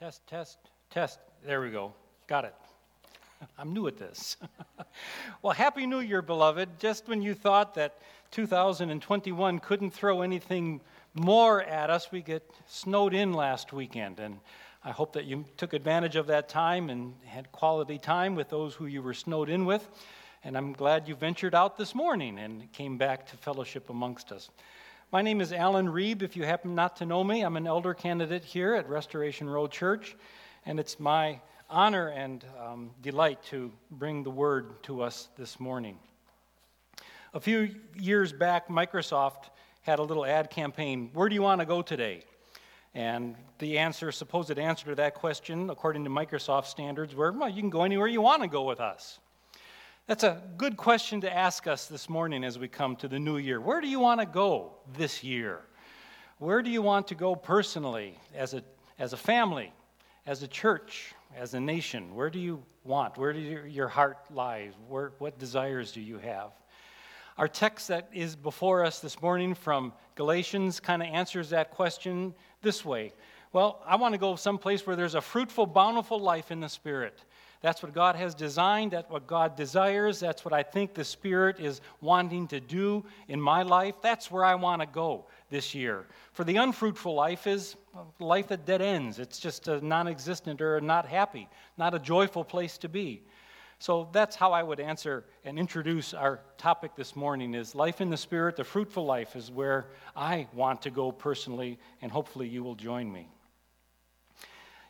Test, test, test. There we go. Got it. I'm new at this. well, Happy New Year, beloved. Just when you thought that 2021 couldn't throw anything more at us, we get snowed in last weekend. And I hope that you took advantage of that time and had quality time with those who you were snowed in with. And I'm glad you ventured out this morning and came back to fellowship amongst us. My name is Alan Reeb. If you happen not to know me, I'm an elder candidate here at Restoration Road Church, and it's my honor and um, delight to bring the word to us this morning. A few years back, Microsoft had a little ad campaign Where do you want to go today? And the answer, supposed answer to that question, according to Microsoft standards, were well, you can go anywhere you want to go with us. That's a good question to ask us this morning as we come to the new year. Where do you want to go this year? Where do you want to go personally, as a, as a family, as a church, as a nation? Where do you want? Where do your, your heart lie? Where, what desires do you have? Our text that is before us this morning from Galatians kind of answers that question this way. Well, I want to go someplace where there's a fruitful, bountiful life in the Spirit. That's what God has designed. That's what God desires. That's what I think the Spirit is wanting to do in my life. That's where I want to go this year. For the unfruitful life is life that dead ends. It's just a non existent or not happy, not a joyful place to be. So that's how I would answer and introduce our topic this morning is life in the spirit, the fruitful life is where I want to go personally and hopefully you will join me.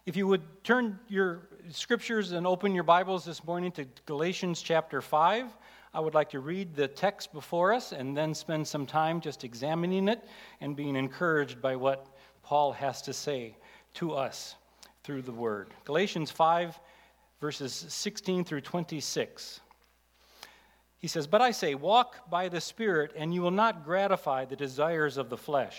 If you would turn your scriptures and open your Bibles this morning to Galatians chapter 5, I would like to read the text before us and then spend some time just examining it and being encouraged by what Paul has to say to us through the Word. Galatians 5, verses 16 through 26. He says, But I say, walk by the Spirit, and you will not gratify the desires of the flesh.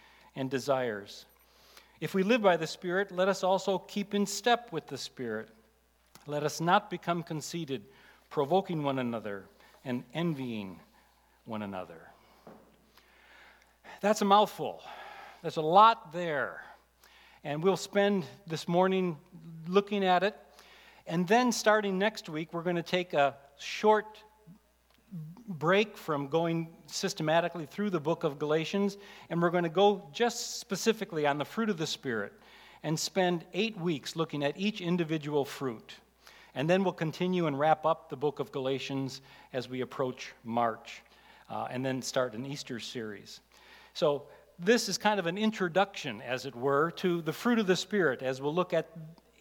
and desires. If we live by the Spirit, let us also keep in step with the Spirit. Let us not become conceited, provoking one another and envying one another. That's a mouthful. There's a lot there. And we'll spend this morning looking at it. And then starting next week, we're going to take a short break from going systematically through the book of Galatians, and we're going to go just specifically on the fruit of the Spirit and spend eight weeks looking at each individual fruit. And then we'll continue and wrap up the book of Galatians as we approach March, uh, and then start an Easter series. So, this is kind of an introduction, as it were, to the fruit of the Spirit as we'll look at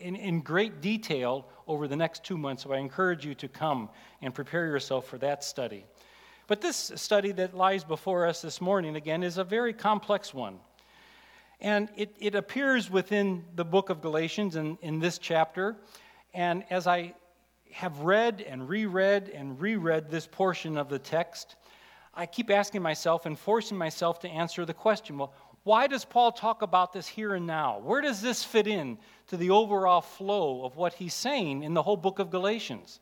in, in great detail over the next two months. So I encourage you to come and prepare yourself for that study. But this study that lies before us this morning, again, is a very complex one. And it, it appears within the book of Galatians in, in this chapter. And as I have read and reread and reread this portion of the text, I keep asking myself and forcing myself to answer the question well, why does Paul talk about this here and now? Where does this fit in to the overall flow of what he's saying in the whole book of Galatians?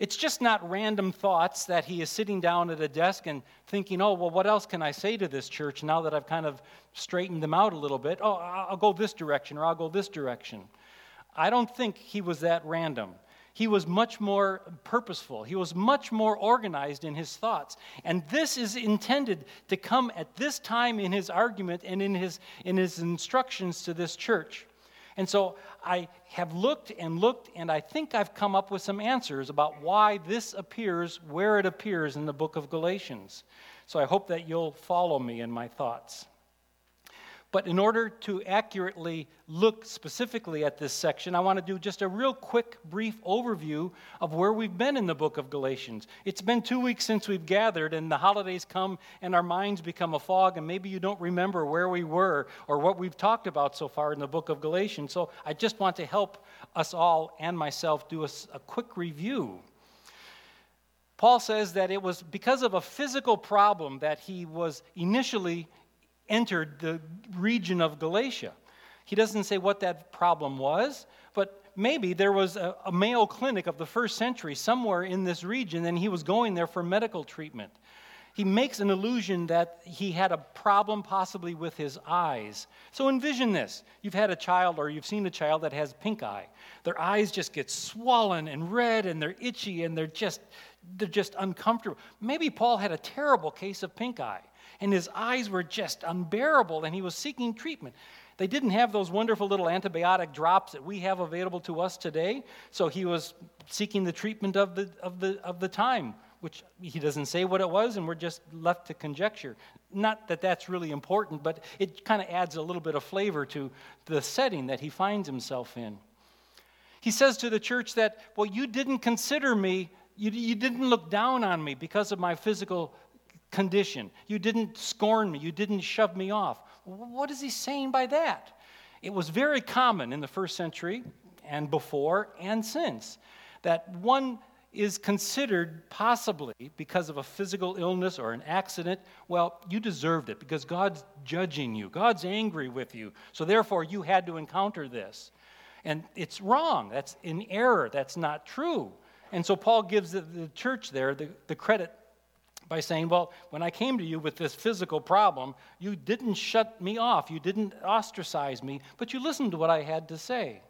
It's just not random thoughts that he is sitting down at a desk and thinking, oh, well, what else can I say to this church now that I've kind of straightened them out a little bit? Oh, I'll go this direction or I'll go this direction. I don't think he was that random. He was much more purposeful. He was much more organized in his thoughts. And this is intended to come at this time in his argument and in his, in his instructions to this church. And so I have looked and looked, and I think I've come up with some answers about why this appears where it appears in the book of Galatians. So I hope that you'll follow me in my thoughts. But in order to accurately look specifically at this section, I want to do just a real quick, brief overview of where we've been in the book of Galatians. It's been two weeks since we've gathered, and the holidays come, and our minds become a fog, and maybe you don't remember where we were or what we've talked about so far in the book of Galatians. So I just want to help us all and myself do a, a quick review. Paul says that it was because of a physical problem that he was initially entered the region of Galatia. He doesn't say what that problem was, but maybe there was a, a, Clinic of the first century somewhere in this region, and he was going there for medical treatment. He makes an illusion that he had a problem possibly with his eyes. So envision this. You've had a child or you've seen a child that has pink eye. Their eyes just get swollen and red and they're itchy and they're just they're just uncomfortable. Maybe Paul had a terrible case of pink eye and his eyes were just unbearable, and he was seeking treatment. They didn't have those wonderful little antibiotic drops that we have available to us today, so he was seeking the treatment of the, of the, of the time, which he doesn't say what it was, and we're just left to conjecture. Not that that's really important, but it kind of adds a little bit of flavor to the setting that he finds himself in. He says to the church that, well, you didn't consider me, you, you didn't look down on me because of my physical condition. You didn't scorn me. You didn't shove me off. What is he saying by that? It was very common in the first century and before and since that one is considered possibly because of a physical illness or an accident, well, you deserved it because God's judging you. God's angry with you. So therefore, you had to encounter this. And it's wrong. That's in error. That's not true. And so Paul gives the, the church there the, the credit by saying, Well, when I came to you with this physical problem, you didn't shut me off, you didn't ostracize me, but you listened to what I had to say.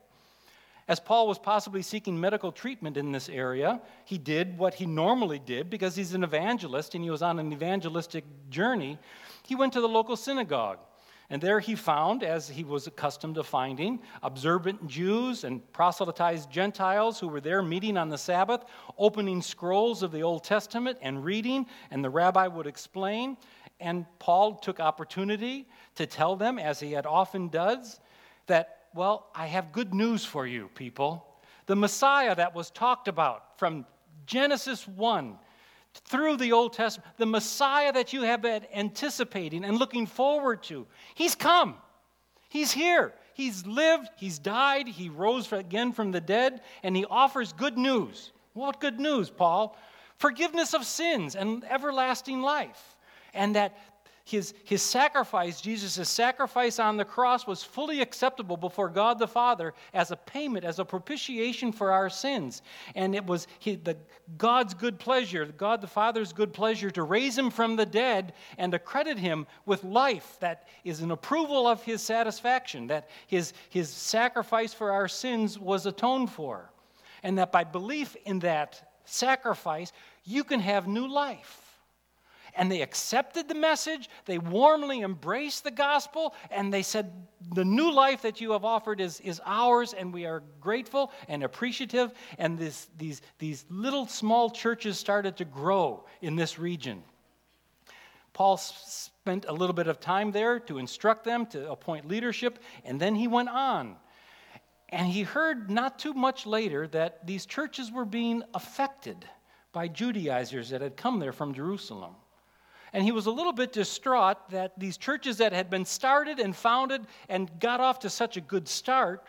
As Paul was possibly seeking medical treatment in this area, he did what he normally did because he's an evangelist and he was on an evangelistic journey. He went to the local synagogue. And there he found, as he was accustomed to finding, observant Jews and proselytized Gentiles who were there meeting on the Sabbath, opening scrolls of the Old Testament and reading, and the rabbi would explain. And Paul took opportunity to tell them, as he had often does, that, well, I have good news for you, people. The Messiah that was talked about from Genesis 1 through the Old Testament, the Messiah that you have been anticipating and looking forward to. He's come. He's here. He's lived, he's died, he rose again from the dead, and he offers good news. What good news, Paul? Forgiveness of sins and everlasting life. And that his, his sacrifice, Jesus' sacrifice on the cross, was fully acceptable before God the Father as a payment, as a propitiation for our sins. And it was he, the, God's good pleasure, God the Father's good pleasure to raise him from the dead and to credit him with life that is an approval of his satisfaction, that his, his sacrifice for our sins was atoned for. And that by belief in that sacrifice, you can have new life and they accepted the message. They warmly embraced the gospel, and they said, The new life that you have offered is, is ours, and we are grateful and appreciative. And this, these, these little small churches started to grow in this region. Paul spent a little bit of time there to instruct them, to appoint leadership, and then he went on. And he heard not too much later that these churches were being affected by Judaizers that had come there from Jerusalem. And he was a little bit distraught that these churches that had been started and founded and got off to such a good start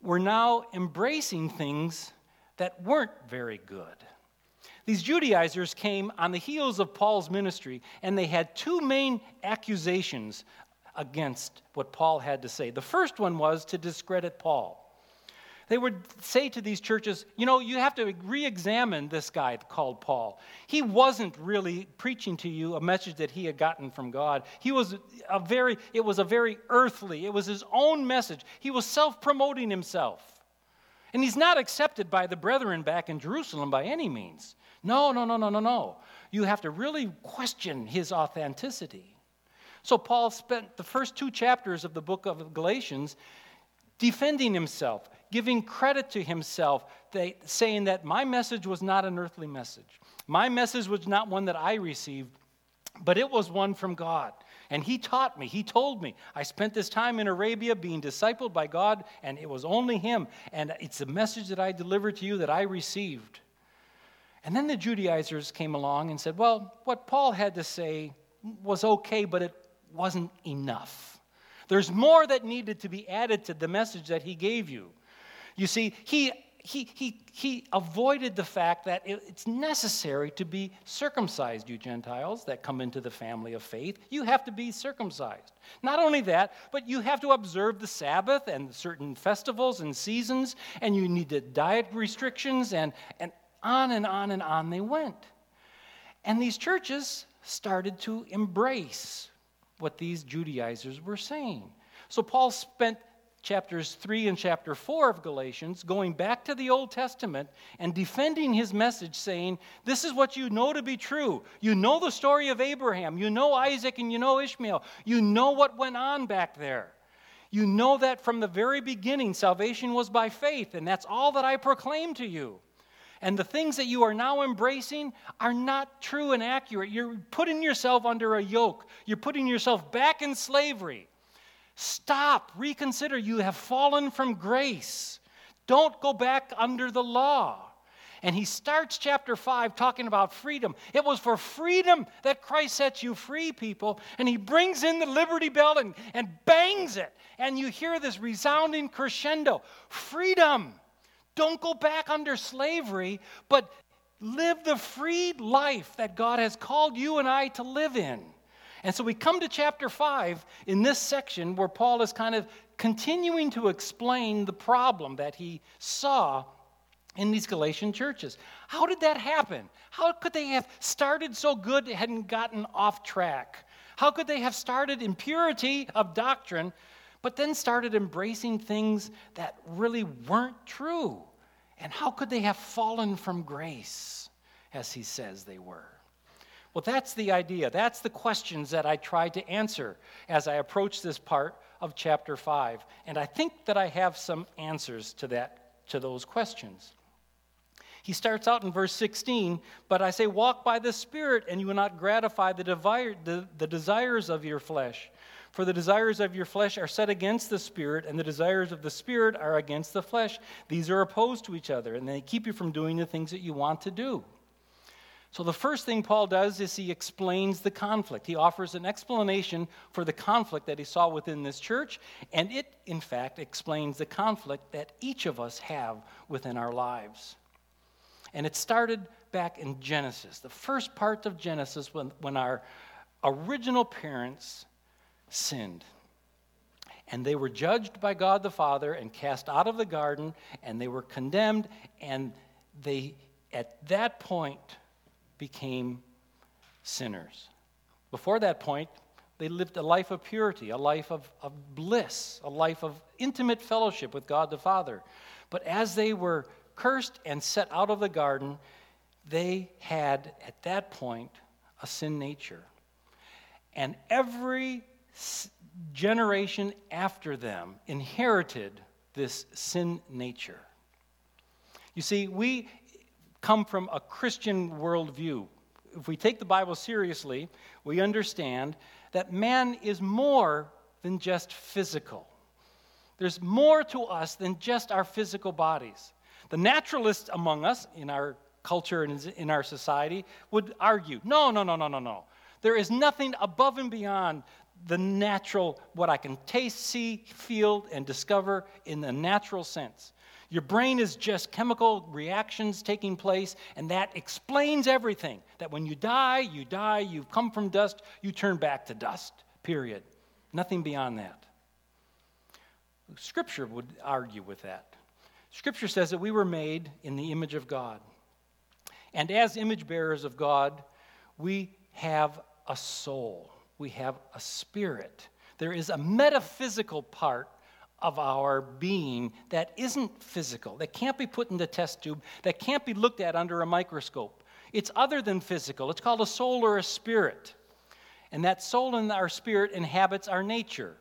were now embracing things that weren't very good. These Judaizers came on the heels of Paul's ministry, and they had two main accusations against what Paul had to say. The first one was to discredit Paul. They would say to these churches, you know, you have to re examine this guy called Paul. He wasn't really preaching to you a message that he had gotten from God. He was a very, it was a very earthly, it was his own message. He was self promoting himself. And he's not accepted by the brethren back in Jerusalem by any means. No, no, no, no, no, no. You have to really question his authenticity. So Paul spent the first two chapters of the book of Galatians defending himself, giving credit to himself, they, saying that my message was not an earthly message. My message was not one that I received, but it was one from God. And he taught me, he told me. I spent this time in Arabia being discipled by God, and it was only him. And it's a message that I delivered to you that I received. And then the Judaizers came along and said, well, what Paul had to say was okay, but it wasn't enough. There's more that needed to be added to the message that he gave you. You see, he he, he, he avoided the fact that it's necessary to be circumcised, you Gentiles that come into the family of faith. You have to be circumcised. Not only that, but you have to observe the Sabbath and certain festivals and seasons, and you need the diet restrictions, and, and on and on and on they went. And these churches started to embrace what these Judaizers were saying. So Paul spent chapters 3 and chapter 4 of Galatians, going back to the Old Testament and defending his message, saying, This is what you know to be true. You know the story of Abraham, you know Isaac, and you know Ishmael. You know what went on back there. You know that from the very beginning, salvation was by faith, and that's all that I proclaim to you. And the things that you are now embracing are not true and accurate. You're putting yourself under a yoke, you're putting yourself back in slavery. Stop, reconsider. You have fallen from grace. Don't go back under the law. And he starts chapter 5 talking about freedom. It was for freedom that Christ sets you free, people. And he brings in the Liberty Bell and, and bangs it. And you hear this resounding crescendo freedom. Don't go back under slavery, but live the freed life that God has called you and I to live in. And so we come to chapter 5 in this section where Paul is kind of continuing to explain the problem that he saw in these Galatian churches. How did that happen? How could they have started so good hadn't gotten off track? How could they have started in purity of doctrine, but then started embracing things that really weren't true? And how could they have fallen from grace, as he says they were? Well, that's the idea. That's the questions that I tried to answer as I approach this part of chapter 5. And I think that I have some answers to that to those questions. He starts out in verse 16, but I say, Walk by the Spirit, and you will not gratify the, the, the desires of your flesh. For the desires of your flesh are set against the Spirit, and the desires of the Spirit are against the flesh. These are opposed to each other, and they keep you from doing the things that you want to do. So, the first thing Paul does is he explains the conflict. He offers an explanation for the conflict that he saw within this church, and it, in fact, explains the conflict that each of us have within our lives. And it started back in Genesis, the first part of Genesis, when, when our original parents sinned. And they were judged by God the Father and cast out of the garden, and they were condemned, and they, at that point, became sinners. Before that point, they lived a life of purity, a life of, of bliss, a life of intimate fellowship with God the Father. But as they were cursed and set out of the garden, they had, at that point, a sin nature. And every generation after them inherited this sin nature. You see, we come from a Christian worldview. If we take the Bible seriously, we understand that man is more than just physical. There's more to us than just our physical bodies. The naturalists among us, in our culture and in our society, would argue no, no, no, no, no, no. There is nothing above and beyond the natural, what I can taste, see, feel, and discover in the natural sense. Your brain is just chemical reactions taking place, and that explains everything. That when you die, you die, you come from dust, you turn back to dust, period. Nothing beyond that. Scripture would argue with that. Scripture says that we were made in the image of God. And as image bearers of God, we have a soul, we have a spirit. There is a metaphysical part of our being that isn't physical, that can't be put in the test tube, that can't be looked at under a microscope. It's other than physical. It's called a soul or a spirit. And that soul and our spirit inhabits our nature.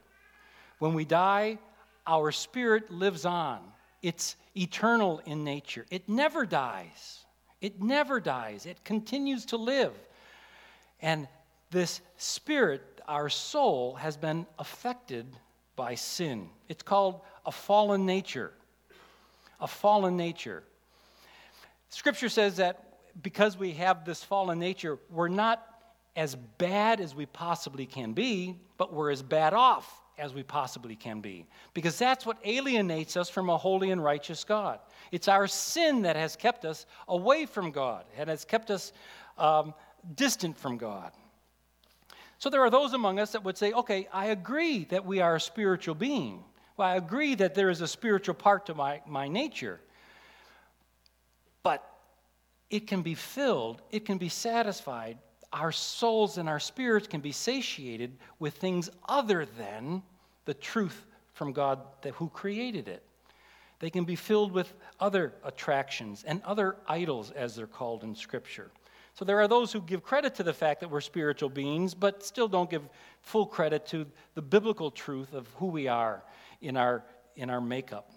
When we die, our spirit lives on. It's eternal in nature. It never dies. It never dies. It continues to live. And this spirit, our soul, has been affected by sin. It's called a fallen nature. A fallen nature. Scripture says that because we have this fallen nature, we're not as bad as we possibly can be, but we're as bad off as we possibly can be. Because that's what alienates us from a holy and righteous God. It's our sin that has kept us away from God and has kept us um, distant from God. So there are those among us that would say, okay, I agree that we are a spiritual being. Well, I agree that there is a spiritual part to my, my nature. But it can be filled, it can be satisfied our souls and our spirits can be satiated with things other than the truth from God that, who created it. They can be filled with other attractions and other idols, as they're called in Scripture. So there are those who give credit to the fact that we're spiritual beings, but still don't give full credit to the biblical truth of who we are in our, in our makeup.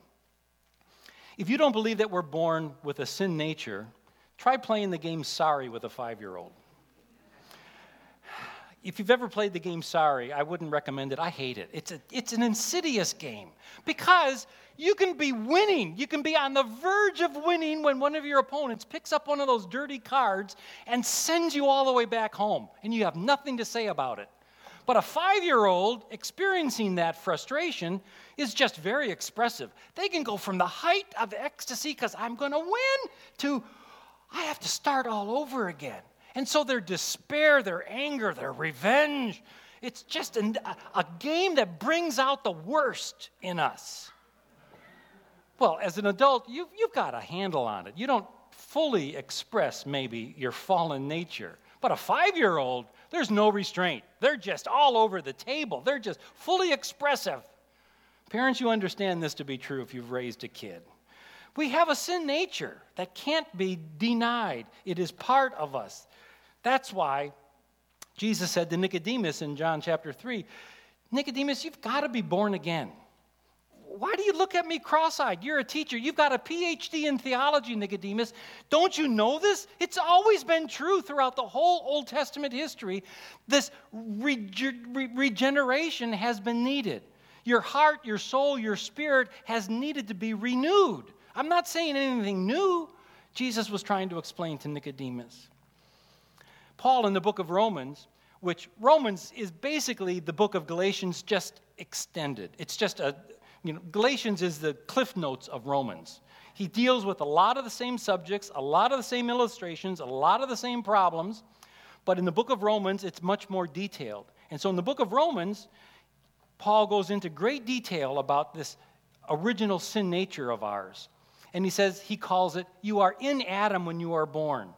If you don't believe that we're born with a sin nature, try playing the game Sorry with a five year old if you've ever played the game Sorry, I wouldn't recommend it. I hate it. It's, a, it's an insidious game because you can be winning. You can be on the verge of winning when one of your opponents picks up one of those dirty cards and sends you all the way back home, and you have nothing to say about it. But a five year old experiencing that frustration is just very expressive. They can go from the height of ecstasy, because I'm going to win, to I have to start all over again. And so their despair, their anger, their revenge, it's just an, a game that brings out the worst in us. Well, as an adult, you've, you've got a handle on it. You don't fully express maybe your fallen nature. But a five year old, there's no restraint. They're just all over the table, they're just fully expressive. Parents, you understand this to be true if you've raised a kid. We have a sin nature that can't be denied, it is part of us. That's why Jesus said to Nicodemus in John chapter 3 Nicodemus, you've got to be born again. Why do you look at me cross eyed? You're a teacher. You've got a PhD in theology, Nicodemus. Don't you know this? It's always been true throughout the whole Old Testament history. This re- regeneration has been needed. Your heart, your soul, your spirit has needed to be renewed. I'm not saying anything new. Jesus was trying to explain to Nicodemus. Paul in the book of Romans, which Romans is basically the book of Galatians just extended. It's just a, you know, Galatians is the cliff notes of Romans. He deals with a lot of the same subjects, a lot of the same illustrations, a lot of the same problems, but in the book of Romans, it's much more detailed. And so in the book of Romans, Paul goes into great detail about this original sin nature of ours. And he says, he calls it, you are in Adam when you are born.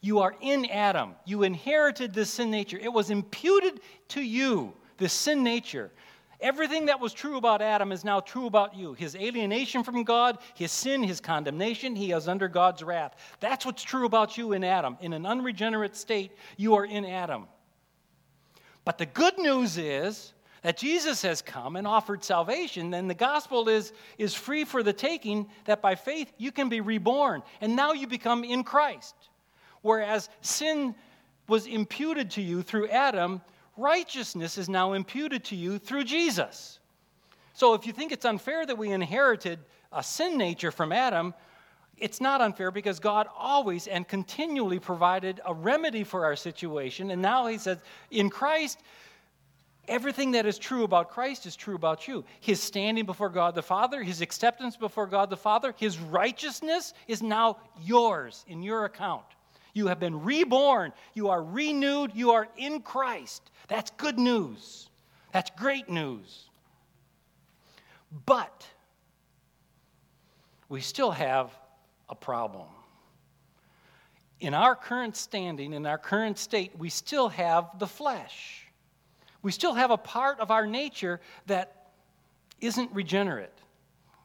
You are in Adam. You inherited this sin nature. It was imputed to you, this sin nature. Everything that was true about Adam is now true about you. His alienation from God, his sin, his condemnation, he is under God's wrath. That's what's true about you in Adam. In an unregenerate state, you are in Adam. But the good news is that Jesus has come and offered salvation, then the gospel is, is free for the taking, that by faith you can be reborn. And now you become in Christ. Whereas sin was imputed to you through Adam, righteousness is now imputed to you through Jesus. So if you think it's unfair that we inherited a sin nature from Adam, it's not unfair because God always and continually provided a remedy for our situation. And now He says, in Christ, everything that is true about Christ is true about you. His standing before God the Father, His acceptance before God the Father, His righteousness is now yours in your account. You have been reborn. You are renewed. You are in Christ. That's good news. That's great news. But we still have a problem. In our current standing, in our current state, we still have the flesh. We still have a part of our nature that isn't regenerate.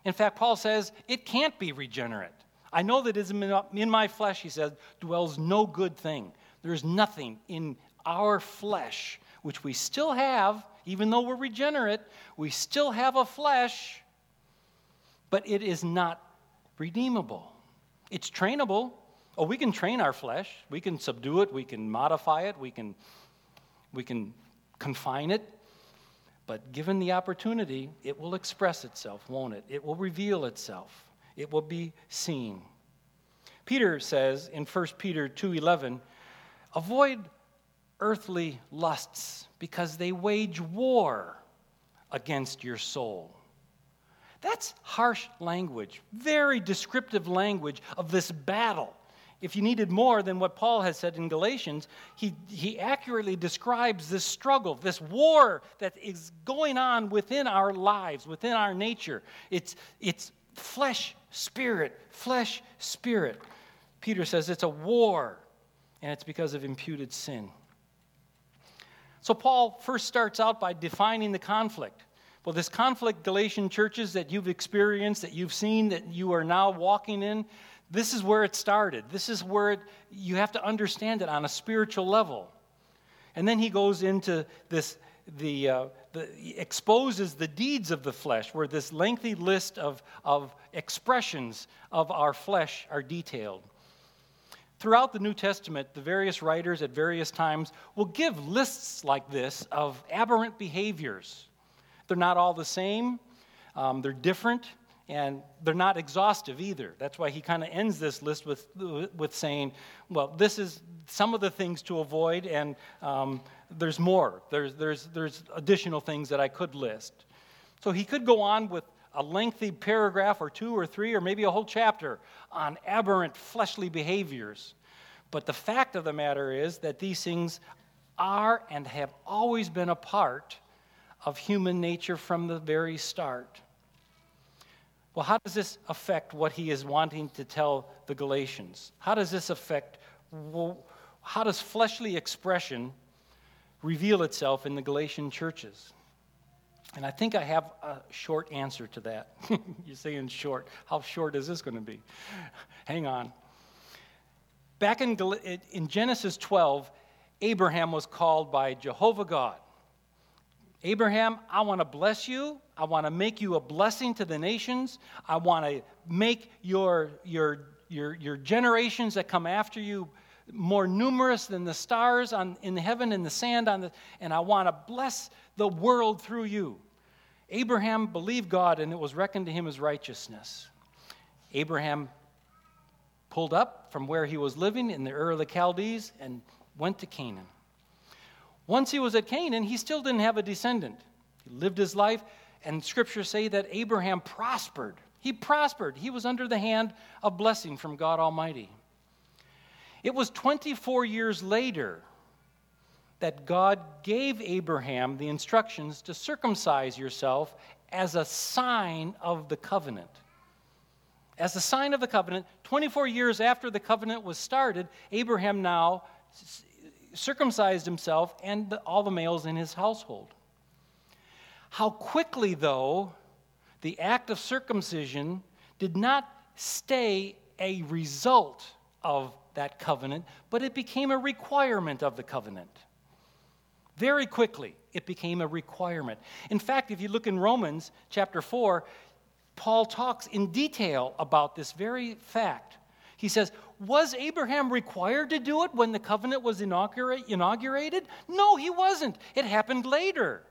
In fact, Paul says it can't be regenerate. I know that in my flesh, he says, dwells no good thing. There is nothing in our flesh, which we still have, even though we're regenerate, we still have a flesh but it is not redeemable. It's trainable. Oh, we can train our flesh. We can subdue it. We can modify it. We can, we can confine it. But given the opportunity, it will express itself, won't it? It will reveal itself. It will be seen. Peter says in 1 Peter 2:11, avoid earthly lusts because they wage war against your soul. That's harsh language, very descriptive language of this battle. If you needed more than what Paul has said in Galatians, he, he accurately describes this struggle, this war that is going on within our lives, within our nature. It's, it's flesh, spirit, flesh, spirit. Peter says it's a war, and it's because of imputed sin. So, Paul first starts out by defining the conflict. Well, this conflict, Galatian churches that you've experienced, that you've seen, that you are now walking in, this is where it started. This is where it, you have to understand it on a spiritual level. And then he goes into this, the, uh, the exposes the deeds of the flesh, where this lengthy list of, of expressions of our flesh are detailed. Throughout the New Testament, the various writers at various times will give lists like this of aberrant behaviors they're not all the same, um, they're different, and they're not exhaustive either. That's why he kind of ends this list with, with saying, well, this is some of the things to avoid, and um, there's more. There's, there's, there's additional things that I could list. So he could go on with a lengthy paragraph or two or three or maybe a whole chapter on aberrant fleshly behaviors. But the fact of the matter is that these things are and have always been a part of human nature from the very start. Well, how does this affect what he is wanting to tell the Galatians? How does this affect, how does fleshly expression reveal itself in the Galatian churches? And I think I have a short answer to that. You're saying short. How short is this going to be? Hang on. Back in, in Genesis 12, Abraham was called by Jehovah God Abraham, I want to bless you. I want to make you a blessing to the nations. I want to make your, your, your, your generations that come after you more numerous than the stars on, in heaven and the sand on the, and I want to bless the world through you. Abraham believed God and it was reckoned to him as righteousness. Abraham pulled up from where he was living in the Ur of the Chaldees and went to Canaan. Once he was at Canaan, he still didn't have a descendant. He lived his life, and scriptures say that Abraham prospered. He prospered. He was under the hand of blessing from God Almighty. It was 24 years later that God gave Abraham the instructions to circumcise yourself as a sign of the covenant. As a sign of the covenant, 24 years after the covenant was started, Abraham now circumcised himself and all the males in his household. How quickly, though, the act of circumcision did not stay a result of that covenant, but it became a requirement of the covenant. Very quickly, it became a requirement. In fact, if you look in Romans chapter 4, Paul talks in detail about this very fact. He says, Was Abraham required to do it when the covenant was inaugurated? No, he wasn't. It happened later,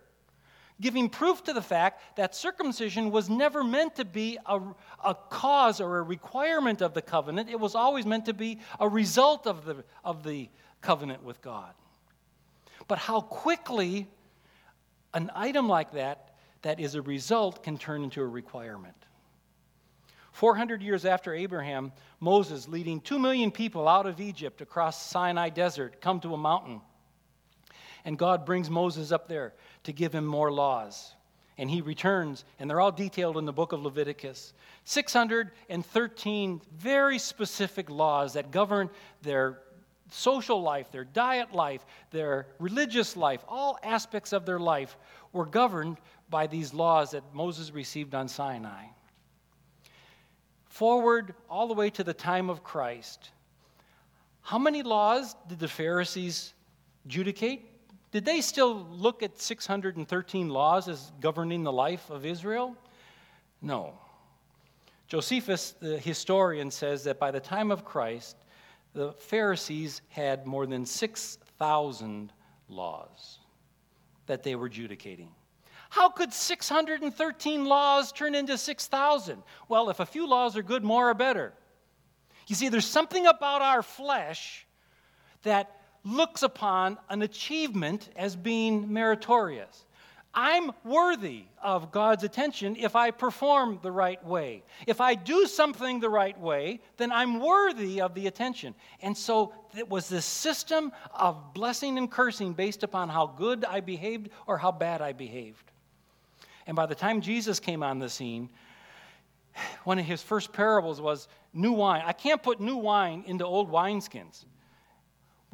giving proof to the fact that circumcision was never meant to be a, a cause or a requirement of the covenant. It was always meant to be a result of the, of the covenant with God. But how quickly an item like that, that is a result, can turn into a requirement. 400 years after Abraham, Moses, leading 2 million people out of Egypt across Sinai desert, come to a mountain. And God brings Moses up there to give him more laws. And he returns, and they're all detailed in the book of Leviticus. 613 very specific laws that govern their social life, their diet life, their religious life, all aspects of their life were governed by these laws that Moses received on Sinai forward all the way to the time of Christ, how many laws did the Pharisees judicate? Did they still look at 613 laws as governing the life of Israel? No. Josephus, the historian, says that by the time of Christ, the Pharisees had more than 6,000 laws that they were adjudicating. How could 613 laws turn into 6,000? Well, if a few laws are good, more are better. You see, there's something about our flesh that looks upon an achievement as being meritorious. I'm worthy of God's attention if I perform the right way. If I do something the right way, then I'm worthy of the attention. And so it was this system of blessing and cursing based upon how good I behaved or how bad I behaved. And by the time Jesus came on the scene, one of his first parables was new wine. I can't put new wine into old wineskins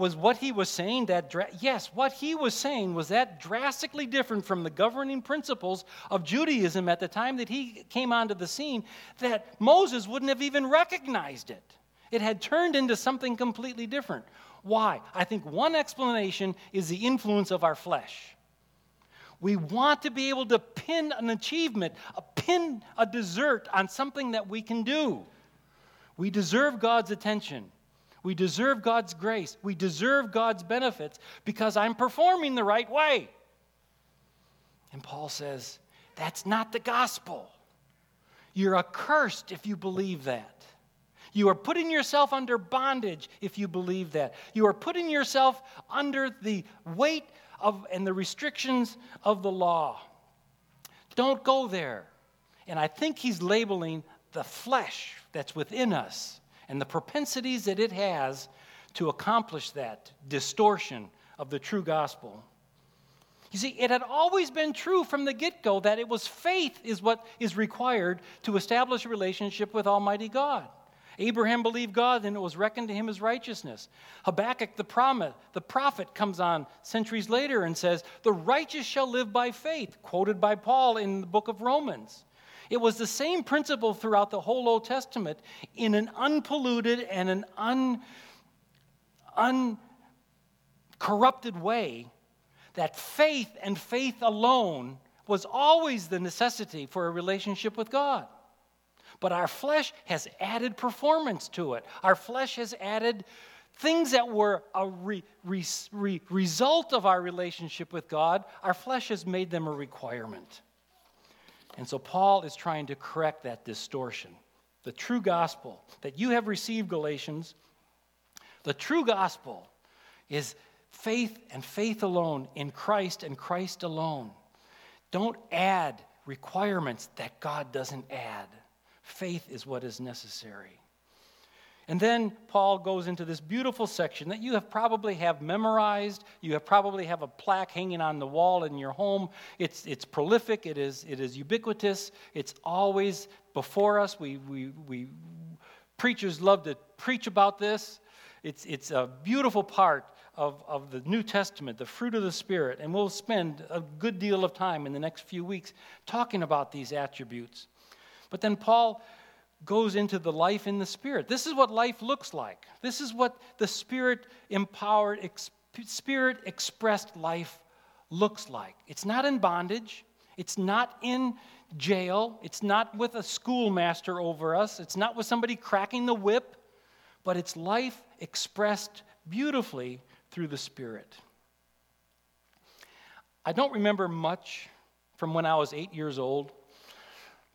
was what he was saying that dra- yes what he was saying was that drastically different from the governing principles of judaism at the time that he came onto the scene that moses wouldn't have even recognized it. It had turned into something completely different. Why? I think one explanation is the influence of our flesh. We want to be able to pin an achievement a pin a dessert on something that we can do. We deserve god's attention we deserve God's grace. We deserve God's benefits because I'm performing the right way. And Paul says, that's not the gospel. You're accursed if you believe that. You are putting yourself under bondage if you believe that. You are putting yourself under the weight of and the restrictions of the law. Don't go there. And I think he's labeling the flesh that's within us and the propensities that it has to accomplish that distortion of the true gospel. You see, it had always been true from the get go that it was faith is what is required to establish a relationship with Almighty God. Abraham believed God and it was reckoned to him as righteousness. Habakkuk, the, the prophet, comes on centuries later and says, The righteous shall live by faith, quoted by Paul in the book of Romans. It was the same principle throughout the whole Old Testament in an unpolluted and an un, uncorrupted way that faith and faith alone was always the necessity for a relationship with God. But our flesh has added performance to it. Our flesh has added things that were a re, re, re, result of our relationship with God. Our flesh has made them a requirement. And so Paul is trying to correct that distortion. The true gospel that you have received, Galatians, the true gospel is faith and faith alone in Christ and Christ alone. Don't add requirements that God doesn't add. Faith is what is necessary. And then Paul goes into this beautiful section that you have probably have memorized. You have probably have a plaque hanging on the wall in your home. It's, it's prolific. It is, it is ubiquitous. It's always before us. We, we, we preachers love to preach about this. It's, it's a beautiful part of, of the New Testament, the fruit of the Spirit. And we'll spend a good deal of time in the next few weeks talking about these attributes. But then Paul goes into the life in the Spirit. This is what life looks like. This is what the Spirit empowered, Spirit expressed life looks like. It's not in bondage, it's not in jail, it's not with a schoolmaster over us, it's not with somebody cracking the whip, but it's life expressed beautifully through the Spirit. I don't remember much from when I was eight years old.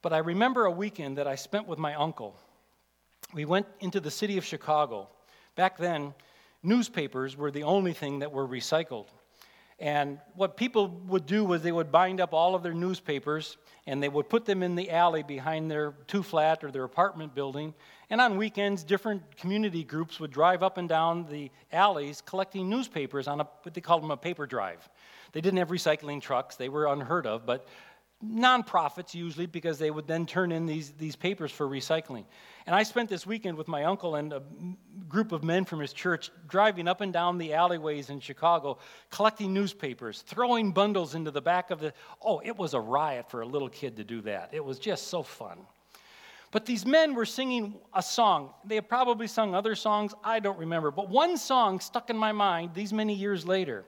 But I remember a weekend that I spent with my uncle. We went into the city of Chicago. Back then, newspapers were the only thing that were recycled. And what people would do was they would bind up all of their newspapers and they would put them in the alley behind their two flat or their apartment building. And on weekends, different community groups would drive up and down the alleys collecting newspapers on a, what they called them a paper drive. They didn't have recycling trucks, they were unheard of, but nonprofits usually because they would then turn in these, these papers for recycling. And I spent this weekend with my uncle and a group of men from his church driving up and down the alleyways in Chicago, collecting newspapers, throwing bundles into the back of the. Oh, it was a riot for a little kid to do that. It was just so fun. But these men were singing a song. They had probably sung other songs, I don't remember. But one song stuck in my mind these many years later.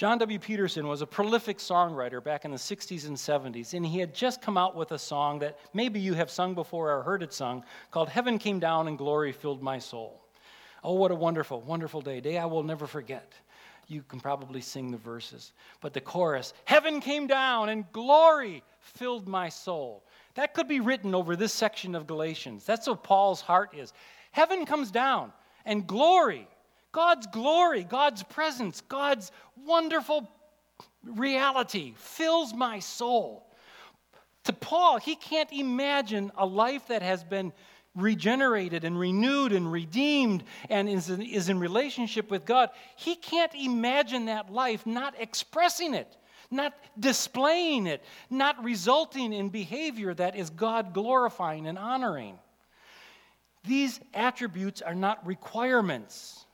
John W. Peterson was a prolific songwriter back in the 60s and 70s, and he had just come out with a song that maybe you have sung before or heard it sung called Heaven Came Down and Glory Filled My Soul. Oh, what a wonderful, wonderful day. Day I will never forget. You can probably sing the verses. But the chorus Heaven came down and glory filled my soul. That could be written over this section of Galatians. That's what Paul's heart is. Heaven comes down and glory God's glory, God's presence, God's wonderful reality fills my soul. To Paul, he can't imagine a life that has been regenerated and renewed and redeemed and is in, is in relationship with God. He can't imagine that life not expressing it, not displaying it, not resulting in behavior that is God glorifying and honoring. These attributes are not requirements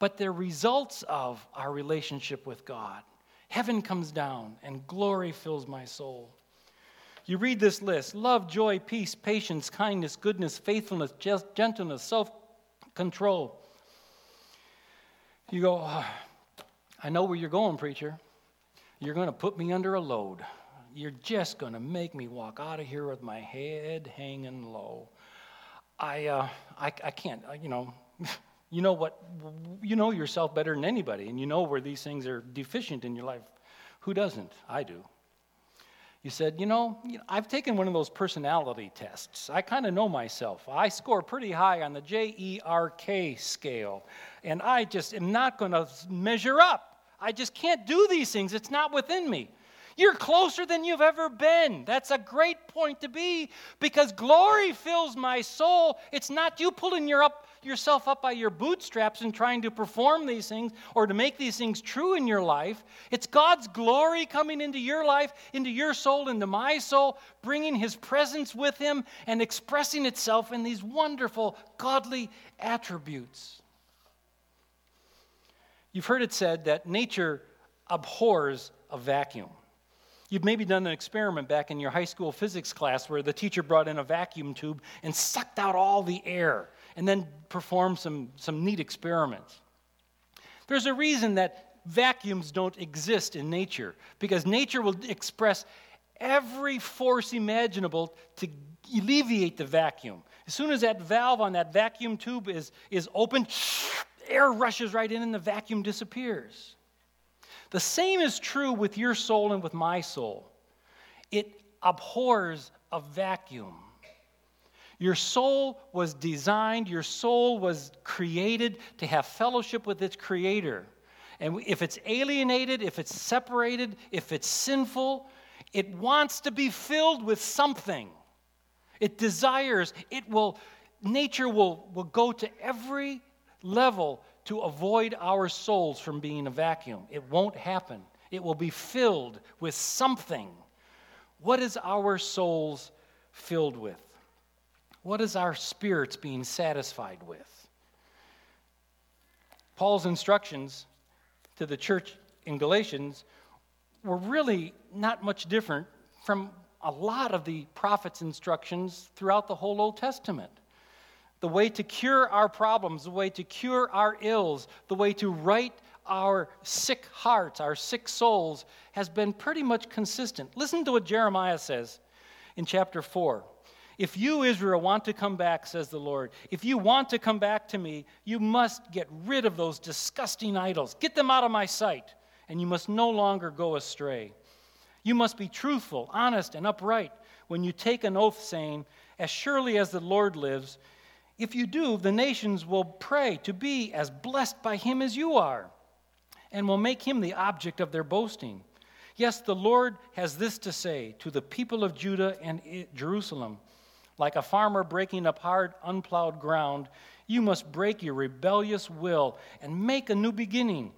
but they're results of our relationship with God. Heaven comes down and glory fills my soul. You read this list love, joy, peace, patience, kindness, goodness, faithfulness, gentleness, self control. You go, oh, I know where you're going, preacher. You're going to put me under a load. You're just going to make me walk out of here with my head hanging low. I, uh, I, I can't, uh, you know, You know what you know yourself better than anybody, and you know where these things are deficient in your life. Who doesn't? I do. You said, you know, I've taken one of those personality tests. I kind of know myself. I score pretty high on the J E R K scale, and I just am not going to measure up. I just can't do these things. It's not within me. You're closer than you've ever been. That's a great point to be because glory fills my soul. It's not you pulling your up, yourself up by your bootstraps and trying to perform these things or to make these things true in your life. It's God's glory coming into your life, into your soul, into my soul, bringing His presence with Him and expressing itself in these wonderful, godly attributes. You've heard it said that nature abhors a vacuum. You've maybe done an experiment back in your high school physics class where the teacher brought in a vacuum tube and sucked out all the air and then perform some, some neat experiments. There's a reason that vacuums don't exist in nature because nature will express every force imaginable to alleviate the vacuum. As soon as that valve on that vacuum tube is, is open, air rushes right in and the vacuum disappears. The same is true with your soul and with my soul. It abhors a vacuum. Your soul was designed, your soul was created to have fellowship with its creator. And if it's alienated, if it's separated, if it's sinful, it wants to be filled with something. It desires, it will, nature will, will go to every level to avoid our souls from being a vacuum. It won't happen. It will be filled with something. What is our souls filled with? What is our spirits being satisfied with? Paul's instructions to the church in Galatians were really not much different from a lot of the prophets' instructions throughout the whole Old Testament the way to cure our problems, the way to cure our ills, the way to right our sick hearts, our sick souls, has been pretty much consistent. Listen to what Jeremiah says in chapter 4. If you, Israel, want to come back, says the Lord, if you want to come back to me, you must get rid of those disgusting idols. Get them out of my sight, and you must no longer go astray. You must be truthful, honest, and upright when you take an oath, saying, As surely as the Lord lives, if you do, the nations will pray to be as blessed by him as you are, and will make him the object of their boasting. Yes, the Lord has this to say to the people of Judah and Jerusalem like a farmer breaking up hard, unplowed ground, you must break your rebellious will and make a new beginning.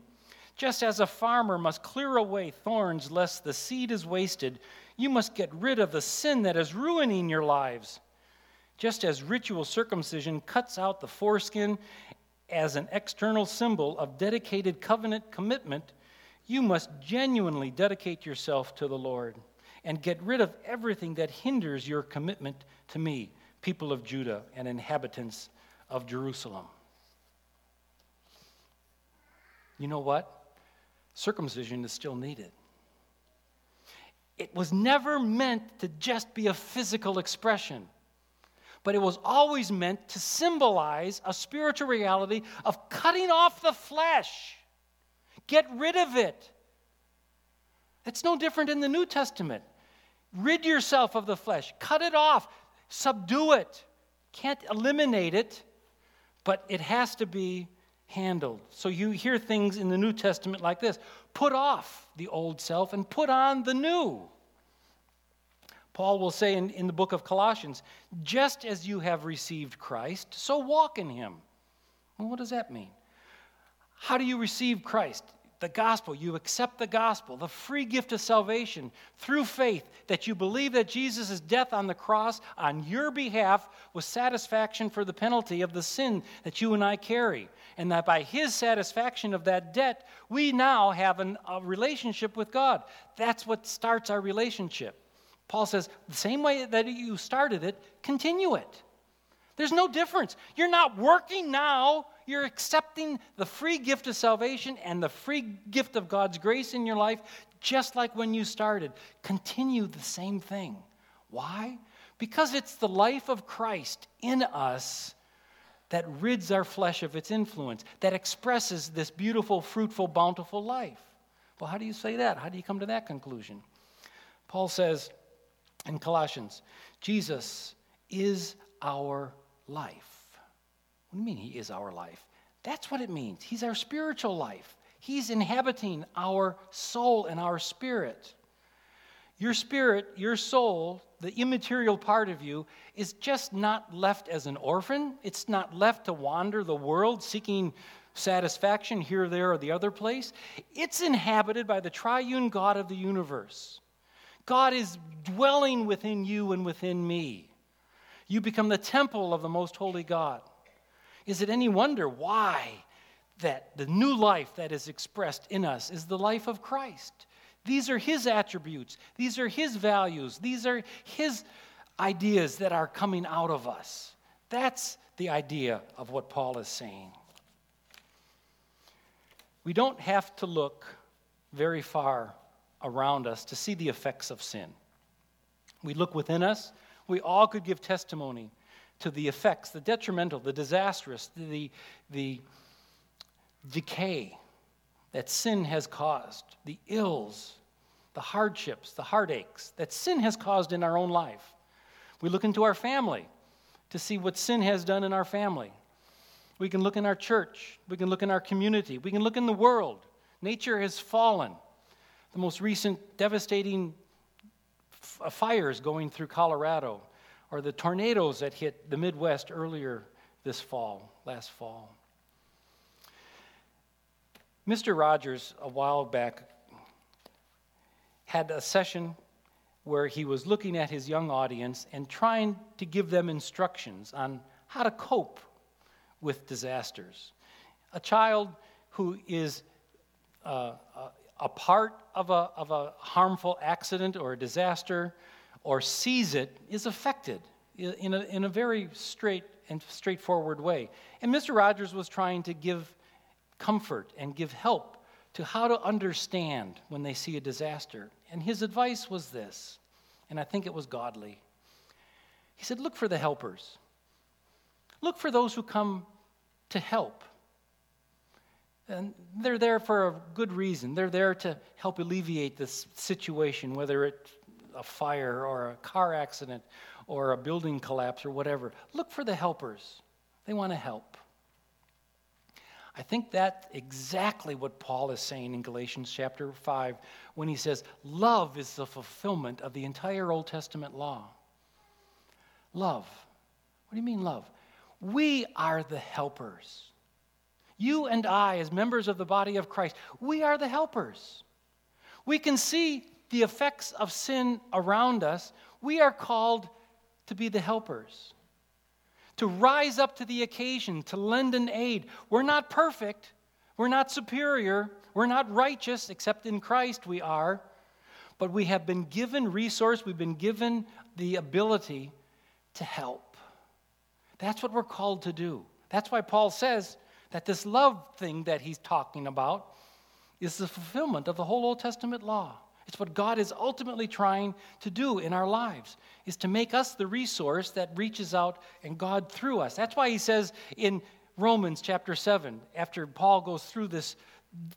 Just as a farmer must clear away thorns lest the seed is wasted, you must get rid of the sin that is ruining your lives. Just as ritual circumcision cuts out the foreskin as an external symbol of dedicated covenant commitment, you must genuinely dedicate yourself to the Lord and get rid of everything that hinders your commitment to me, people of Judah and inhabitants of Jerusalem. You know what? circumcision is still needed. It was never meant to just be a physical expression, but it was always meant to symbolize a spiritual reality of cutting off the flesh. Get rid of it. It's no different in the New Testament. Rid yourself of the flesh, cut it off, subdue it. Can't eliminate it, but it has to be handled. So you hear things in the New Testament like this put off the old self and put on the new. Paul will say in, in the book of Colossians, just as you have received Christ, so walk in him. Well, what does that mean? How do you receive Christ? The gospel. You accept the gospel, the free gift of salvation through faith, that you believe that Jesus' death on the cross on your behalf was satisfaction for the penalty of the sin that you and I carry. And that by his satisfaction of that debt, we now have an, a relationship with God. That's what starts our relationship. Paul says, the same way that you started it, continue it. There's no difference. You're not working now you're accepting the free gift of salvation and the free gift of God's grace in your life just like when you started. Continue the same thing. Why? Because it's the life of Christ in us that rids our flesh of its influence, that expresses this beautiful, fruitful, bountiful life. Well, how do you say that? How do you come to that conclusion? Paul says in Colossians, Jesus is our life. What do you mean he is our life? That's what it means. He's our spiritual life. He's inhabiting our soul and our spirit. Your spirit, your soul, the immaterial part of you, is just not left as an orphan. It's not left to wander the world seeking satisfaction here, there, or the other place. It's inhabited by the triune God of the universe. God is dwelling within you and within me. You become the temple of the most holy God. Is it any wonder why that the new life that is expressed in us is the life of Christ? These are his attributes, these are his values, these are his ideas that are coming out of us. That's the idea of what Paul is saying. We don't have to look very far around us to see the effects of sin. We look within us, we all could give testimony to the effects, the detrimental, the disastrous, the, the decay that sin has caused, the ills, the hardships, the heartaches that sin has caused in our own life. We look into our family to see what sin has done in our family. We can look in our church. We can look in our community. We can look in the world. Nature has fallen. The most recent devastating f- uh, fires going through Colorado or the tornadoes that hit the Midwest earlier this fall, last fall. Mr. Rogers, a while back, had a session where he was looking at his young audience and trying to give them instructions on how to cope with disasters. A child who is uh, a part of a, of a harmful accident or a disaster or sees it is affected in a, in a very straight and straightforward way. And Mr. Rogers was trying to give comfort and give help to how to understand when they see a disaster. And his advice was this, and I think it was godly. He said, Look for the helpers, look for those who come to help. And they're there for a good reason. They're there to help alleviate this situation, whether it's a fire or a car accident or a building collapse or whatever. Look for the helpers. They want to help. I think that's exactly what Paul is saying in Galatians chapter 5 when he says, Love is the fulfillment of the entire Old Testament law. Love. What do you mean, love? We are the helpers. You and I, as members of the body of Christ, we are the helpers. We can see the effects of sin around us. We are called to be the helpers, to rise up to the occasion, to lend an aid. We're not perfect, we're not superior, we're not righteous, except in Christ we are, but we have been given resource, we've been given the ability to help. That's what we're called to do. That's why Paul says that this love thing that he's talking about is the fulfillment of the whole Old Testament law. It's what God is ultimately trying to do in our lives, is to make us the resource that reaches out and God through us. That's why he says in Romans chapter 7, after Paul goes through this,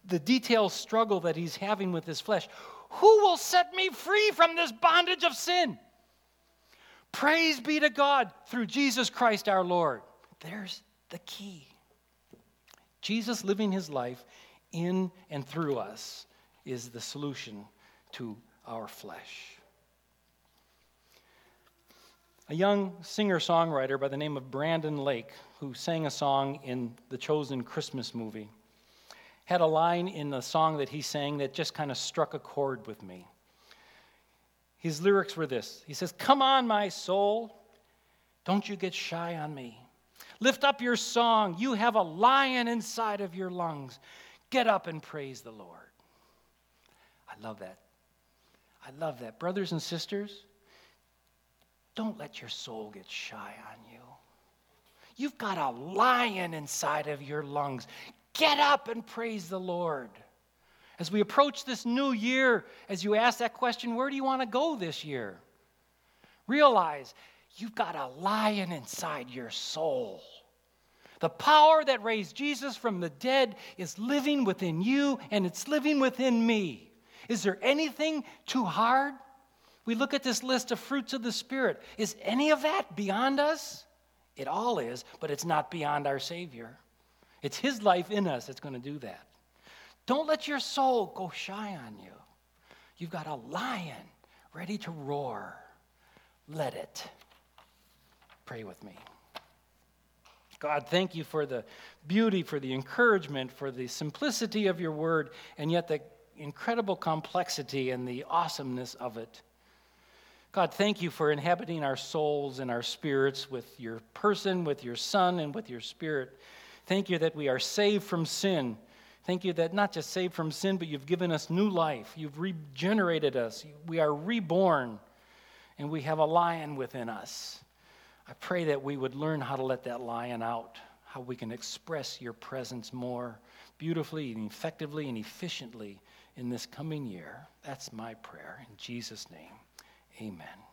the detailed struggle that he's having with his flesh, who will set me free from this bondage of sin? Praise be to God through Jesus Christ our Lord. There's the key. Jesus living his life in and through us is the solution to our flesh. A young singer songwriter by the name of Brandon Lake, who sang a song in the Chosen Christmas movie, had a line in the song that he sang that just kind of struck a chord with me. His lyrics were this He says, Come on, my soul, don't you get shy on me. Lift up your song. You have a lion inside of your lungs. Get up and praise the Lord. I love that. I love that. Brothers and sisters, don't let your soul get shy on you. You've got a lion inside of your lungs. Get up and praise the Lord. As we approach this new year, as you ask that question, where do you want to go this year? Realize you've got a lion inside your soul. The power that raised Jesus from the dead is living within you and it's living within me. Is there anything too hard? We look at this list of fruits of the Spirit. Is any of that beyond us? It all is, but it's not beyond our Savior. It's His life in us that's going to do that. Don't let your soul go shy on you. You've got a lion ready to roar. Let it. Pray with me. God, thank you for the beauty, for the encouragement, for the simplicity of your word, and yet the incredible complexity and the awesomeness of it. God, thank you for inhabiting our souls and our spirits with your person, with your Son, and with your Spirit. Thank you that we are saved from sin. Thank you that not just saved from sin, but you've given us new life. You've regenerated us. We are reborn, and we have a lion within us. I pray that we would learn how to let that lion out, how we can express your presence more beautifully and effectively and efficiently in this coming year. That's my prayer. In Jesus' name, amen.